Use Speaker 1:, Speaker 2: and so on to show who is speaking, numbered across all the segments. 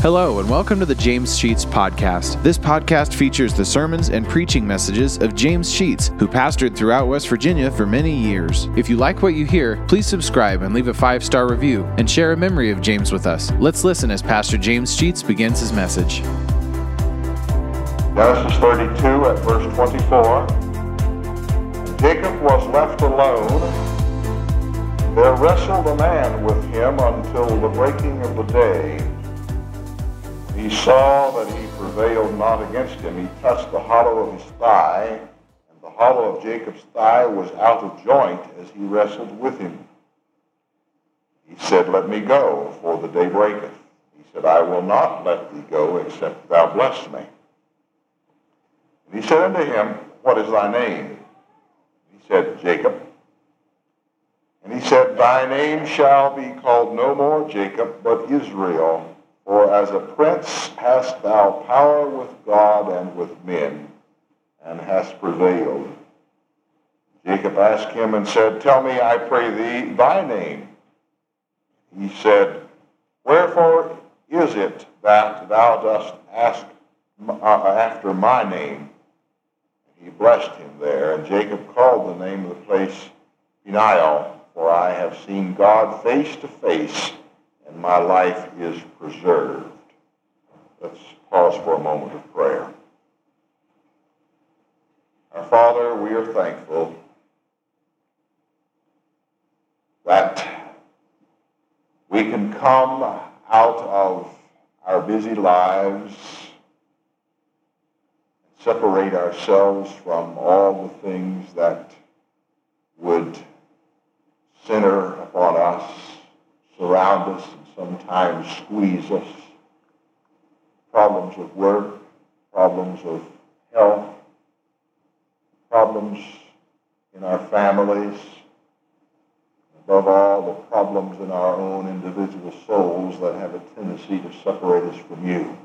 Speaker 1: Hello, and welcome to the James Sheets Podcast. This podcast features the sermons and preaching messages of James Sheets, who pastored throughout West Virginia for many years. If you like what you hear, please subscribe and leave a five star review and share a memory of James with us. Let's listen as Pastor James Sheets begins his message.
Speaker 2: Genesis 32 at verse 24. Jacob was left alone. There wrestled a man with him until the breaking of the day. He saw that he prevailed not against him. He touched the hollow of his thigh, and the hollow of Jacob's thigh was out of joint as he wrestled with him. He said, Let me go, for the day breaketh. He said, I will not let thee go, except thou bless me. And he said unto him, What is thy name? He said, Jacob. And he said, Thy name shall be called no more Jacob, but Israel for as a prince hast thou power with God and with men, and hast prevailed. Jacob asked him and said, Tell me, I pray thee, thy name. He said, Wherefore is it that thou dost ask uh, after my name? He blessed him there, and Jacob called the name of the place Peniel, for I have seen God face to face and my life is preserved. Let's pause for a moment of prayer. Our Father, we are thankful that we can come out of our busy lives and separate ourselves from all the things that would center upon us, surround us, sometimes squeeze us. Problems of work, problems of health, problems in our families, above all, the problems in our own individual souls that have a tendency to separate us from you.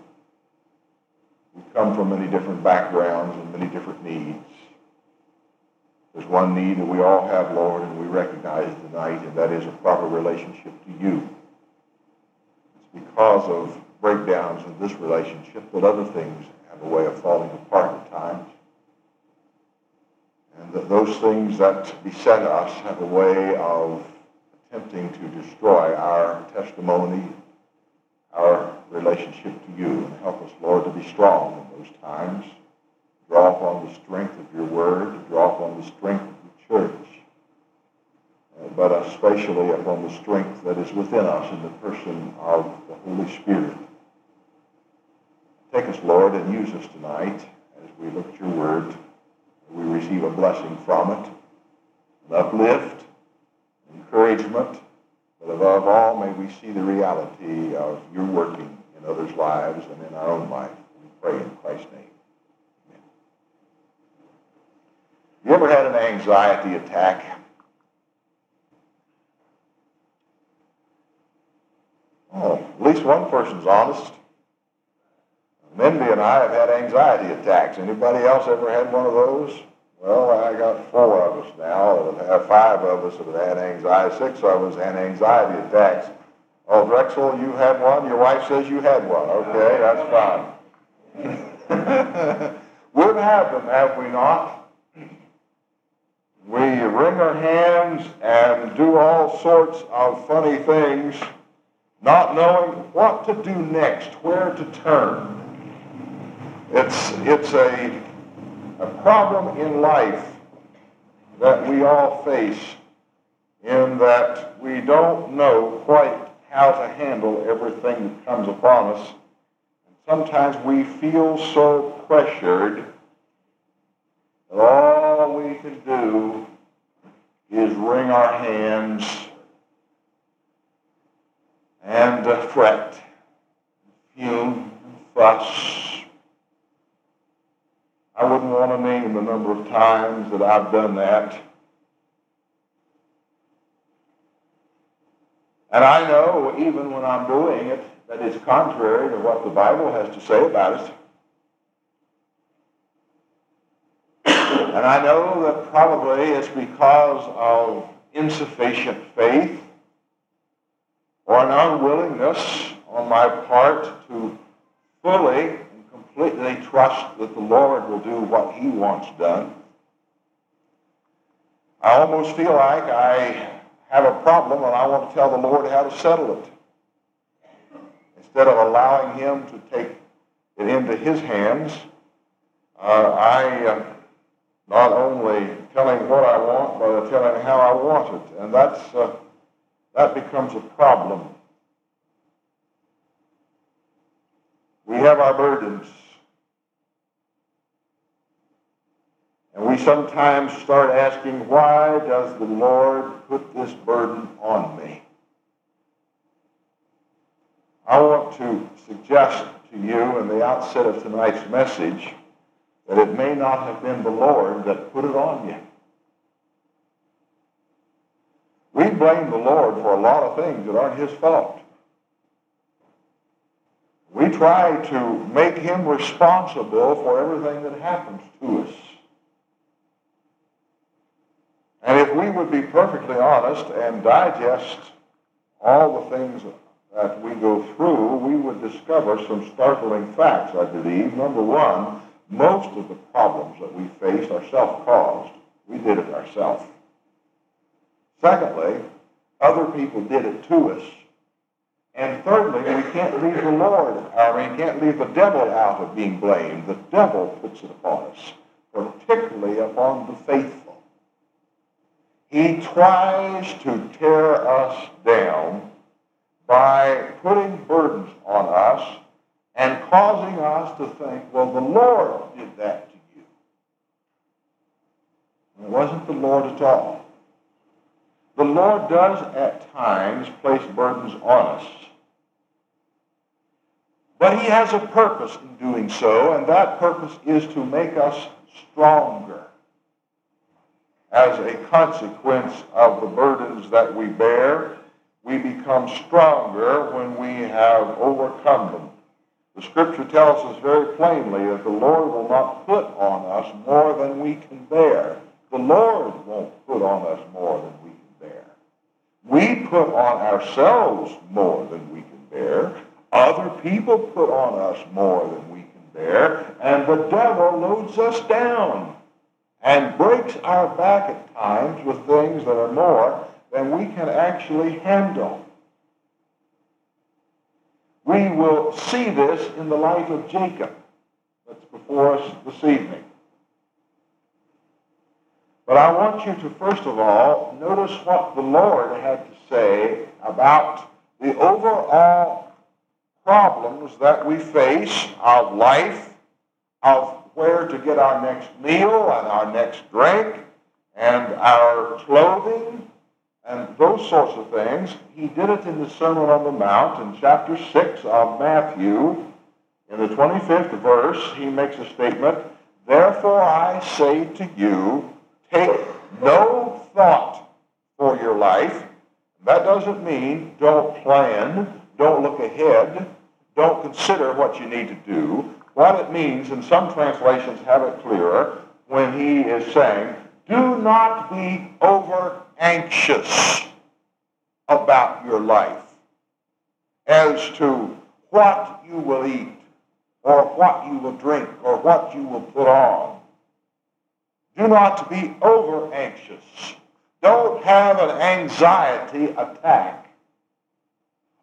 Speaker 2: We come from many different backgrounds and many different needs. There's one need that we all have, Lord, and we recognize tonight, and that is a proper relationship to you because of breakdowns in this relationship that other things have a way of falling apart at times. And that those things that beset us have a way of attempting to destroy our testimony, our relationship to you. And help us, Lord, to be strong in those times. Draw upon the strength of your word, draw upon the strength of the church but uh, especially upon the strength that is within us in the person of the Holy Spirit. Take us, Lord, and use us tonight as we look at your word. We receive a blessing from it, an uplift, encouragement, but above all, may we see the reality of your working in others' lives and in our own life. We pray in Christ's name. Amen. You ever had an anxiety attack? Oh, at least one person's honest. Mindy and I have had anxiety attacks. Anybody else ever had one of those? Well, I got four of us now. Have five of us that have had anxiety. Six of us had anxiety attacks. Oh, Drexel, you had one. Your wife says you had one. Okay, that's fine. We've had them, have we not? We wring our hands and do all sorts of funny things not knowing what to do next, where to turn. It's, it's a, a problem in life that we all face in that we don't know quite how to handle everything that comes upon us. And sometimes we feel so pressured that all we can do is wring our hands and fret, fume, fuss. I wouldn't want to name the number of times that I've done that. And I know, even when I'm doing it, that it's contrary to what the Bible has to say about it. And I know that probably it's because of insufficient faith or an unwillingness on my part to fully and completely trust that the Lord will do what he wants done. I almost feel like I have a problem and I want to tell the Lord how to settle it. Instead of allowing him to take it into his hands, uh, I uh, not only telling what I want, but telling how I want it. And that's, uh, that becomes a problem. We have our burdens. And we sometimes start asking, why does the Lord put this burden on me? I want to suggest to you in the outset of tonight's message that it may not have been the Lord that put it on you. We blame the Lord for a lot of things that aren't his fault. We try to make him responsible for everything that happens to us. And if we would be perfectly honest and digest all the things that we go through, we would discover some startling facts, I believe. Number one, most of the problems that we face are self-caused. We did it ourselves. Secondly, other people did it to us. And thirdly, we can't leave the Lord, I mean, can't leave the devil out of being blamed. The devil puts it upon us, particularly upon the faithful. He tries to tear us down by putting burdens on us and causing us to think, well, the Lord did that to you. it wasn't the Lord at all. The Lord does at times place burdens on us. But he has a purpose in doing so, and that purpose is to make us stronger as a consequence of the burdens that we bear. We become stronger when we have overcome them. The scripture tells us very plainly that the Lord will not put on us more than we can bear. The Lord won't put on us more than. We put on ourselves more than we can bear. Other people put on us more than we can bear. And the devil loads us down and breaks our back at times with things that are more than we can actually handle. We will see this in the life of Jacob that's before us this evening. But I want you to, first of all, notice what the Lord had to say about the overall problems that we face of life, of where to get our next meal and our next drink and our clothing and those sorts of things. He did it in the Sermon on the Mount in chapter 6 of Matthew. In the 25th verse, he makes a statement, Therefore I say to you, take no thought for your life. That doesn't mean don't plan, don't look ahead, don't consider what you need to do. What it means, and some translations have it clearer, when he is saying, do not be over anxious about your life as to what you will eat or what you will drink or what you will put on. Do not be over anxious. Don't have an anxiety attack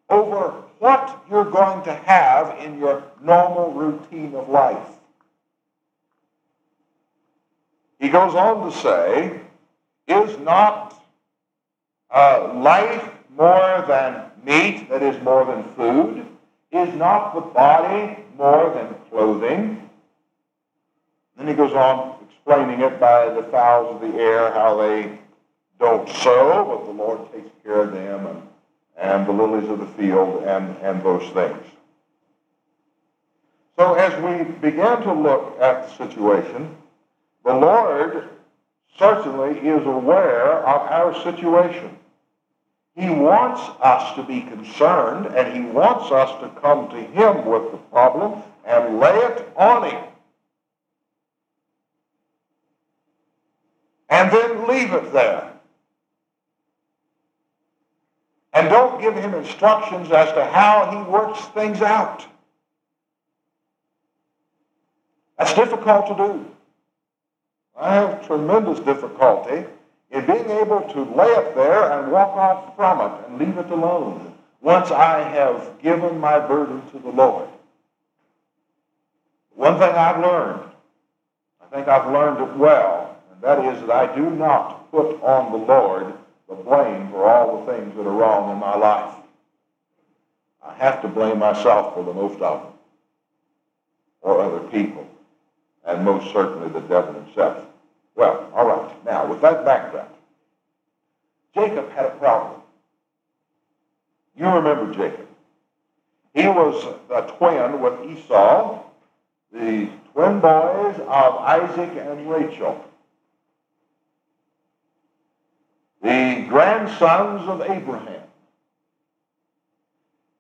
Speaker 2: over what you're going to have in your normal routine of life. He goes on to say, is not uh, life more than meat, that is more than food? Is not the body more than clothing? Then he goes on explaining it by the fowls of the air, how they don't sow, but the Lord takes care of them, and, and the lilies of the field, and, and those things. So as we began to look at the situation, the Lord certainly is aware of our situation. He wants us to be concerned, and he wants us to come to him with the problem and lay it on him. And then leave it there. and don't give him instructions as to how he works things out. That's difficult to do. I have tremendous difficulty in being able to lay it there and walk off from it and leave it alone once I have given my burden to the Lord. One thing I've learned, I think I've learned it well, that is that I do not put on the Lord the blame for all the things that are wrong in my life. I have to blame myself for the most of them, or other people, and most certainly the devil himself. Well, all right. Now, with that background, Jacob had a problem. You remember Jacob. He was a twin with Esau, the twin boys of Isaac and Rachel. The grandsons of Abraham.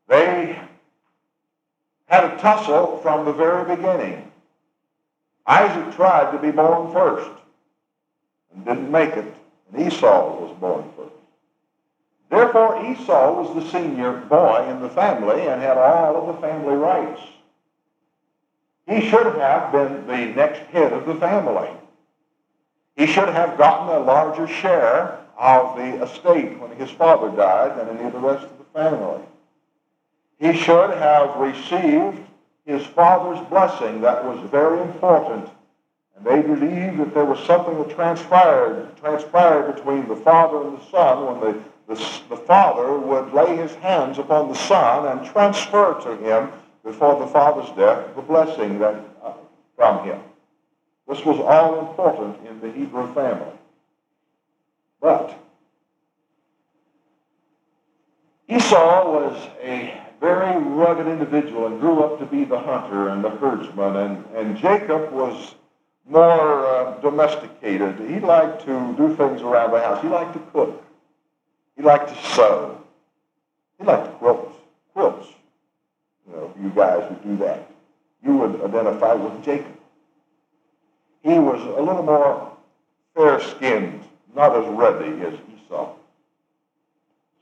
Speaker 2: They had a tussle from the very beginning. Isaac tried to be born first and didn't make it, and Esau was born first. Therefore, Esau was the senior boy in the family and had all of the family rights. He should have been the next head of the family. He should have gotten a larger share of the estate when his father died than any of the rest of the family. He should have received his father's blessing. That was very important. And they believed that there was something that transpired, transpired between the father and the son when the, the, the father would lay his hands upon the son and transfer to him before the father's death the blessing that, uh, from him. This was all important in the Hebrew family. But Esau was a very rugged individual and grew up to be the hunter and the herdsman, and, and Jacob was more uh, domesticated. He liked to do things around the house. He liked to cook. He liked to sew. He liked to quilt. Quilts. You know, you guys who do that. You would identify with Jacob. He was a little more fair-skinned not as ready as Esau.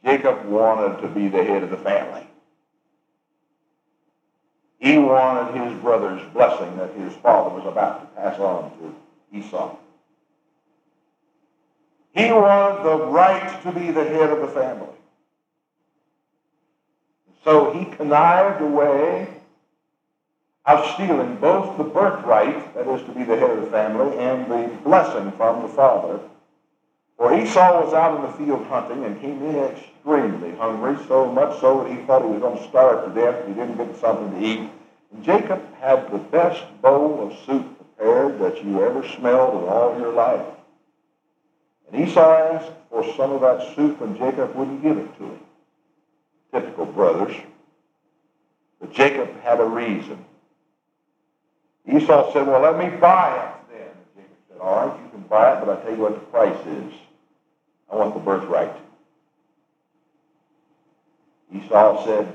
Speaker 2: Jacob wanted to be the head of the family. He wanted his brother's blessing that his father was about to pass on to Esau. He wanted the right to be the head of the family. So he connived away of stealing both the birthright, that is to be the head of the family, and the blessing from the father for Esau was out in the field hunting and came in extremely hungry, so much so that he thought he was going to starve to death if he didn't get something to eat. And Jacob had the best bowl of soup prepared that you ever smelled in all your life. And Esau asked for some of that soup, and Jacob wouldn't give it to him. Typical brothers. But Jacob had a reason. Esau said, Well, let me buy it then. And Jacob said, All right, you can buy it, but I'll tell you what the price is. I want the birthright. Esau said,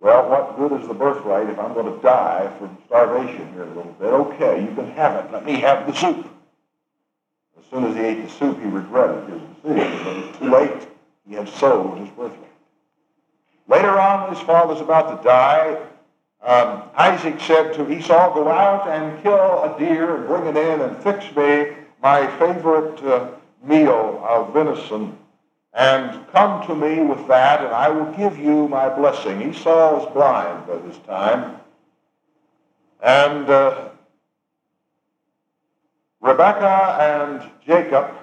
Speaker 2: well, what good is the birthright if I'm going to die from starvation here in a little bit? Okay, you can have it. Let me have the soup. As soon as he ate the soup, he regretted his decision, but it was too late. He had sold his birthright. Later on, his father's about to die. Um, Isaac said to Esau, go out and kill a deer and bring it in and fix me my favorite uh, meal of venison and come to me with that, and I will give you my blessing. Esau was blind by this time. And uh, Rebekah and Jacob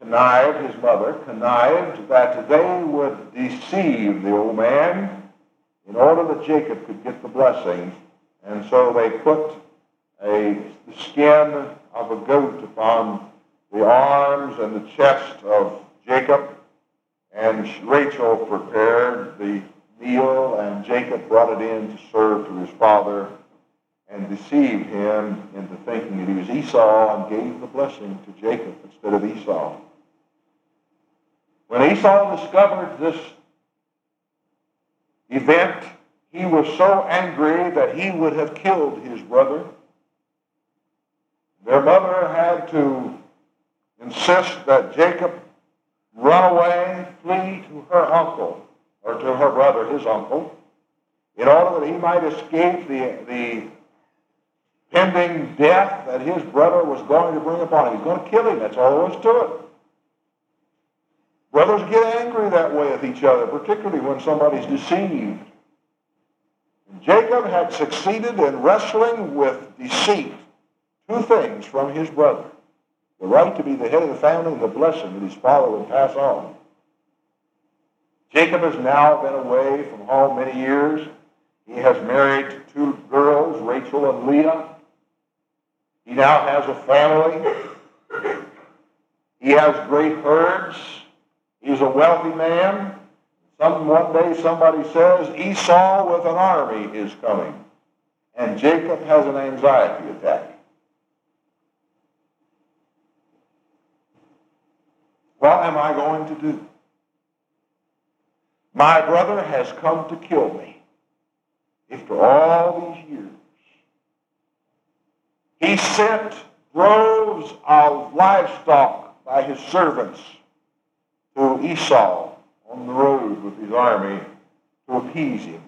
Speaker 2: connived, his mother, connived that they would deceive the old man in order that Jacob could get the blessing. And so they put a skin of a goat upon the arms and the chest of Jacob, and Rachel prepared the meal, and Jacob brought it in to serve to his father and deceived him into thinking that he was Esau and gave the blessing to Jacob instead of Esau. When Esau discovered this event, he was so angry that he would have killed his brother. Their mother had to insist that Jacob run away, flee to her uncle, or to her brother, his uncle, in order that he might escape the, the pending death that his brother was going to bring upon him. He's going to kill him. That's all there is to it. Brothers get angry that way with each other, particularly when somebody's deceived. Jacob had succeeded in wrestling with deceit, two things from his brother. The right to be the head of the family and the blessing that his father would pass on. Jacob has now been away from home many years. He has married two girls, Rachel and Leah. He now has a family. He has great herds. He's a wealthy man. Some, one day somebody says Esau with an army is coming. And Jacob has an anxiety attack. What am I going to do? My brother has come to kill me after all these years. He sent droves of livestock by his servants to Esau on the road with his army to appease him.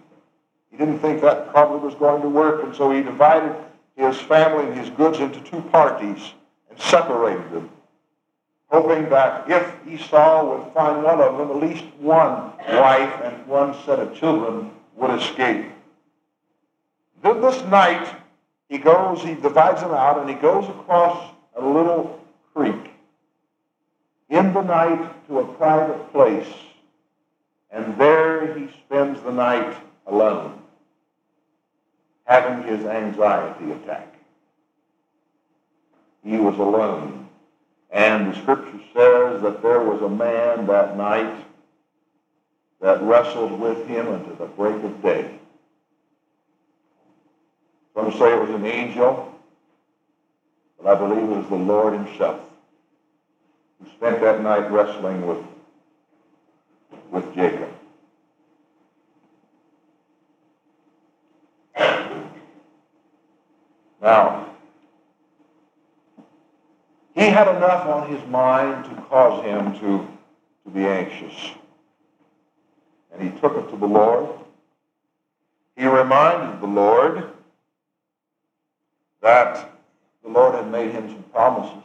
Speaker 2: He didn't think that probably was going to work, and so he divided his family and his goods into two parties and separated them, hoping that if Esau would find one of them, at least one wife and one set of children would escape. Then this night, he goes, he divides them out, and he goes across a little creek in the night to a private place, and there he spends the night alone, having his anxiety attack. He was alone. And the scripture says that there was a man that night that wrestled with him until the break of day. Some say it was an angel, but I believe it was the Lord himself who spent that night wrestling with, with Jacob. Now, he had enough on his mind to cause him to, to be anxious. And he took it to the Lord. He reminded the Lord that the Lord had made him some promises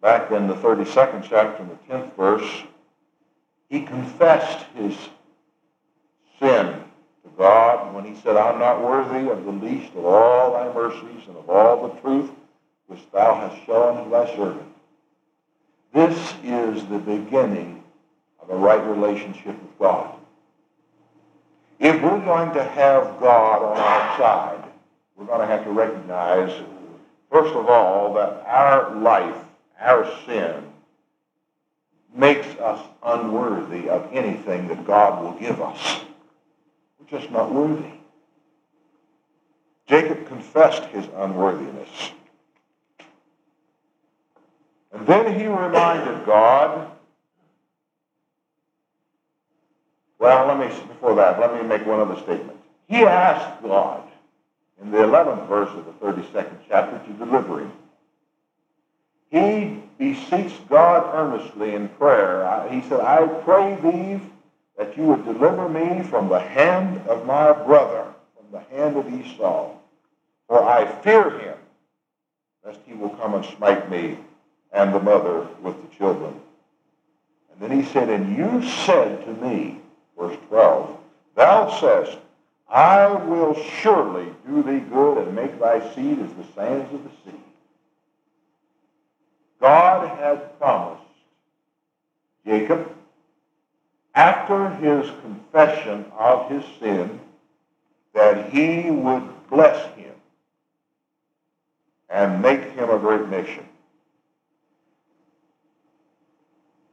Speaker 2: back in the 32nd chapter, in the 10th verse, he confessed his sin to God when he said, I'm not worthy of the least of all thy mercies and of all the truth which thou hast shown to thy servant. This is the beginning of a right relationship with God. If we're going to have God on our side, we're going to have to recognize, first of all, that our life our sin makes us unworthy of anything that God will give us. We're just not worthy. Jacob confessed his unworthiness. Then he reminded God, well, let me, before that, let me make one other statement. He asked God in the 11th verse of the 32nd chapter to deliver him he beseeched God earnestly in prayer. He said, I pray thee that you would deliver me from the hand of my brother, from the hand of Esau. For I fear him, lest he will come and smite me and the mother with the children. And then he said, And you said to me, verse 12, Thou sayest, I will surely do thee good and make thy seed as the sands of the sea. God had promised Jacob, after his confession of his sin, that he would bless him and make him a great nation.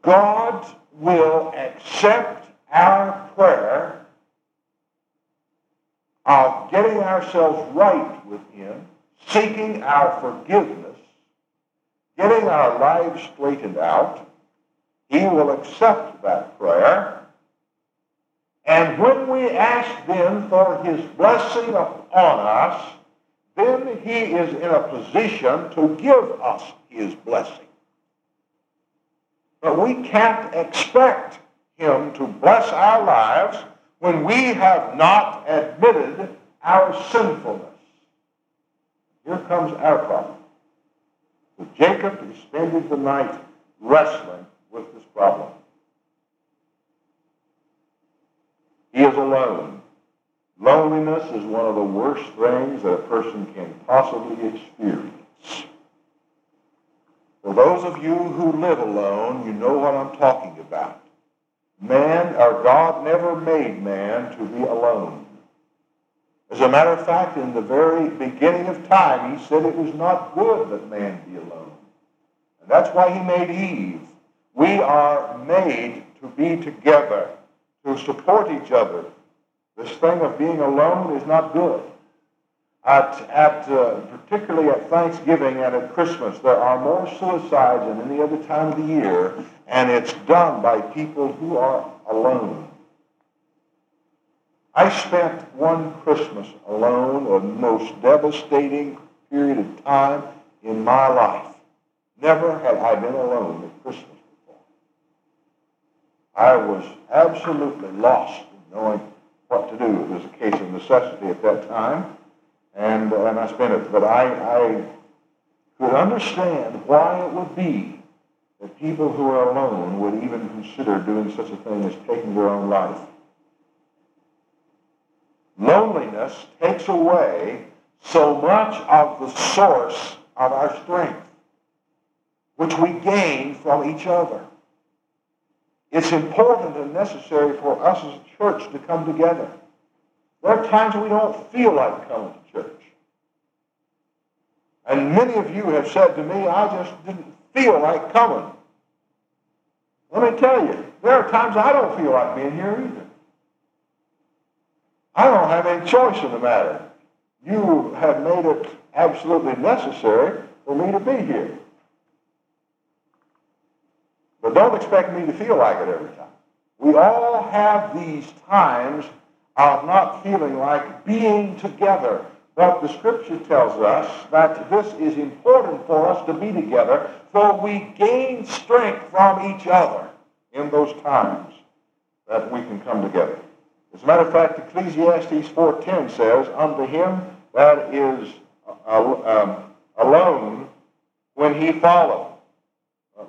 Speaker 2: God will accept our prayer of getting ourselves right with him, seeking our forgiveness, getting our lives straightened out, he will accept that prayer. And when we ask then for his blessing upon us, then he is in a position to give us his blessing. But we can't expect him to bless our lives when we have not admitted our sinfulness. Here comes our problem. So Jacob is spending the night wrestling with this problem. He is alone. Loneliness is one of the worst things that a person can possibly experience. Those of you who live alone, you know what I'm talking about. Man, or God never made man to be alone. As a matter of fact, in the very beginning of time, he said it was not good that man be alone. And that's why he made Eve. We are made to be together, to support each other. This thing of being alone is not good. At, at uh, particularly at Thanksgiving and at Christmas, there are more suicides than any other time of the year, and it's done by people who are alone. I spent one Christmas alone, a most devastating period of time in my life. Never had I been alone at Christmas before. I was absolutely lost in knowing what to do. It was a case of necessity at that time, and, and I spent it. But I, I could understand why it would be that people who are alone would even consider doing such a thing as taking their own life. Loneliness takes away so much of the source of our strength, which we gain from each other. It's important and necessary for us as a church to come together. There are times we don't feel like coming to church. And many of you have said to me, I just didn't feel like coming. Let me tell you, there are times I don't feel like being here either. I don't have any choice in the matter. You have made it absolutely necessary for me to be here. But don't expect me to feel like it every time. We all have these times of not feeling like being together. But the scripture tells us that this is important for us to be together, for we gain strength from each other in those times that we can come together. As a matter of fact, Ecclesiastes 4.10 says, Unto him that is uh, um, alone when he falleth.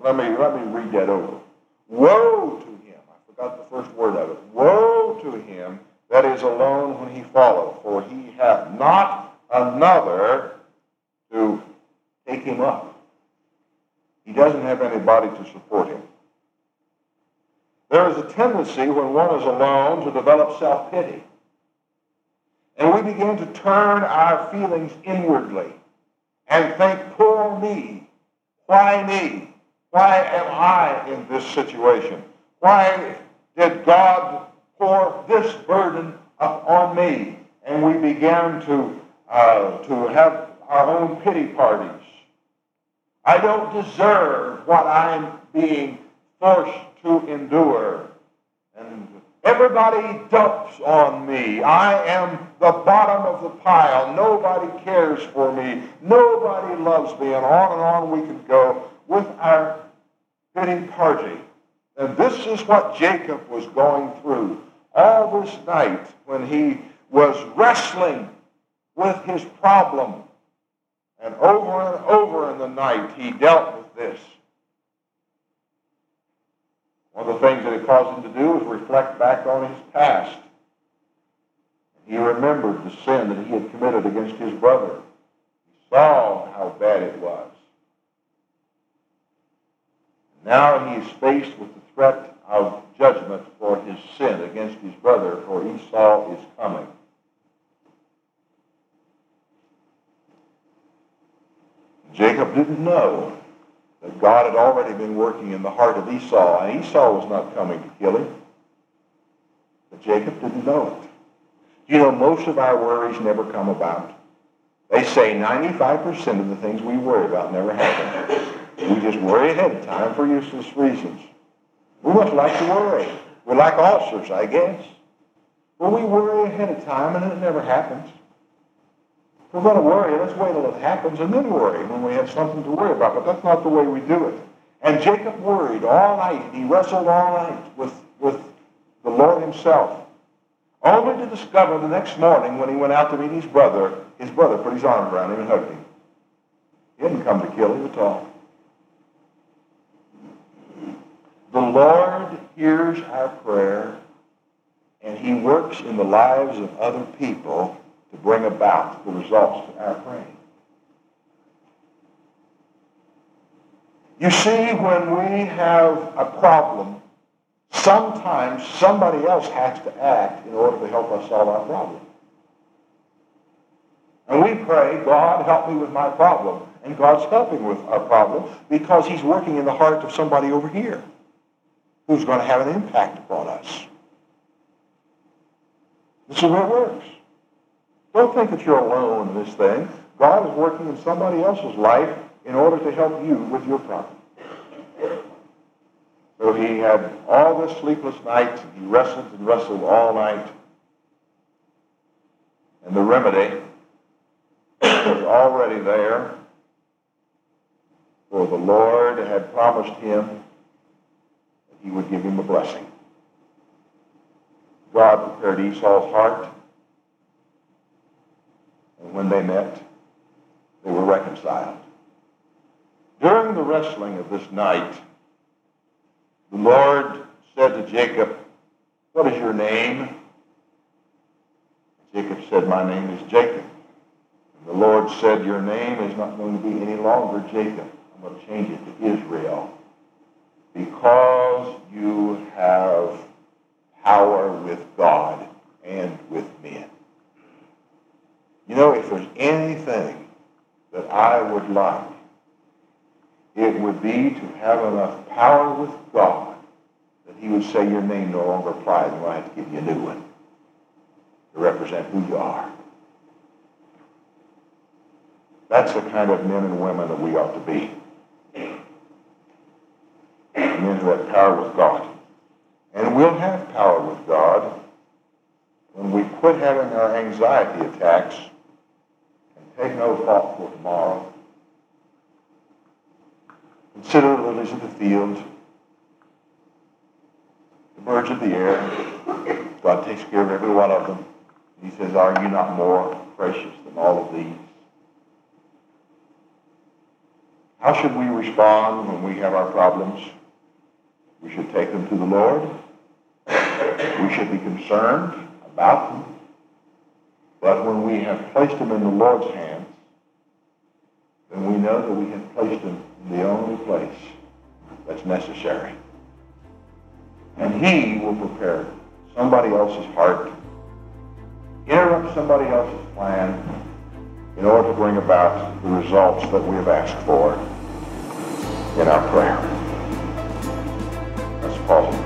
Speaker 2: Let me, let me read that over. Woe to him. I forgot the first word of it. Woe to him that is alone when he falleth, for he hath not another to take him up. He doesn't have anybody to support him. There is a tendency when one is alone to develop self pity. And we begin to turn our feelings inwardly and think, poor me. Why me? Why am I in this situation? Why did God pour this burden upon me? And we began to, uh, to have our own pity parties. I don't deserve what I'm being forced to endure. And everybody dumps on me. I am the bottom of the pile. Nobody cares for me. Nobody loves me. And on and on we can go with our pity party. And this is what Jacob was going through all this night when he was wrestling with his problem. And over and over in the night, he dealt with this. One of the things that it caused him to do was reflect back on his past. He remembered the sin that he had committed against his brother. He saw how bad it was. Now he is faced with the threat of judgment for his sin against his brother, for Esau is coming. Jacob didn't know that God had already been working in the heart of Esau, and Esau was not coming to kill him. But Jacob didn't know it. You know, most of our worries never come about. They say 95% of the things we worry about never happen. We just worry ahead of time for useless reasons. We must like to worry. We like ulcers, I guess. But we worry ahead of time and it never happens. If we're going to worry, let's wait till it happens and then worry when we have something to worry about. But that's not the way we do it. And Jacob worried all night. He wrestled all night with, with the Lord himself. Only to discover the next morning when he went out to meet his brother, his brother put his arm around him and hugged him. He didn't come to kill him at all. The Lord hears our prayer, and he works in the lives of other people to bring about the results of our praying. You see, when we have a problem, sometimes somebody else has to act in order to help us solve our problem. And we pray, God, help me with my problem. And God's helping with our problem because he's working in the heart of somebody over here who's going to have an impact upon us. This is the it works. Don't think that you're alone in this thing. God is working in somebody else's life in order to help you with your problem. So he had all this sleepless nights, and he wrestled and wrestled all night. And the remedy was already there, for the Lord had promised him he would give him a blessing. God prepared Esau's heart, and when they met, they were reconciled. During the wrestling of this night, the Lord said to Jacob, What is your name? Jacob said, My name is Jacob. And the Lord said, Your name is not going to be any longer Jacob. I'm going to change it to Israel. Because you have power with God and with men. You know, if there's anything that I would like it would be to have enough power with God that he would say your name no longer applies and I have to give you a new one to represent who you are. That's the kind of men and women that we ought to be. Have power with God. And we'll have power with God when we quit having our anxiety attacks and take no thought for tomorrow Consider the lilies of the field, the birds of the air. God takes care of every one of them. He says, Are you not more precious than all of these? How should we respond when we have our problems? We should take them to the Lord. We should be concerned about them. But when we have placed them in the Lord's hands, then we know that we have placed them in the only place that's necessary. And he will prepare somebody else's heart, interrupt somebody else's plan in order to bring about the results that we have asked for in our prayer. Let's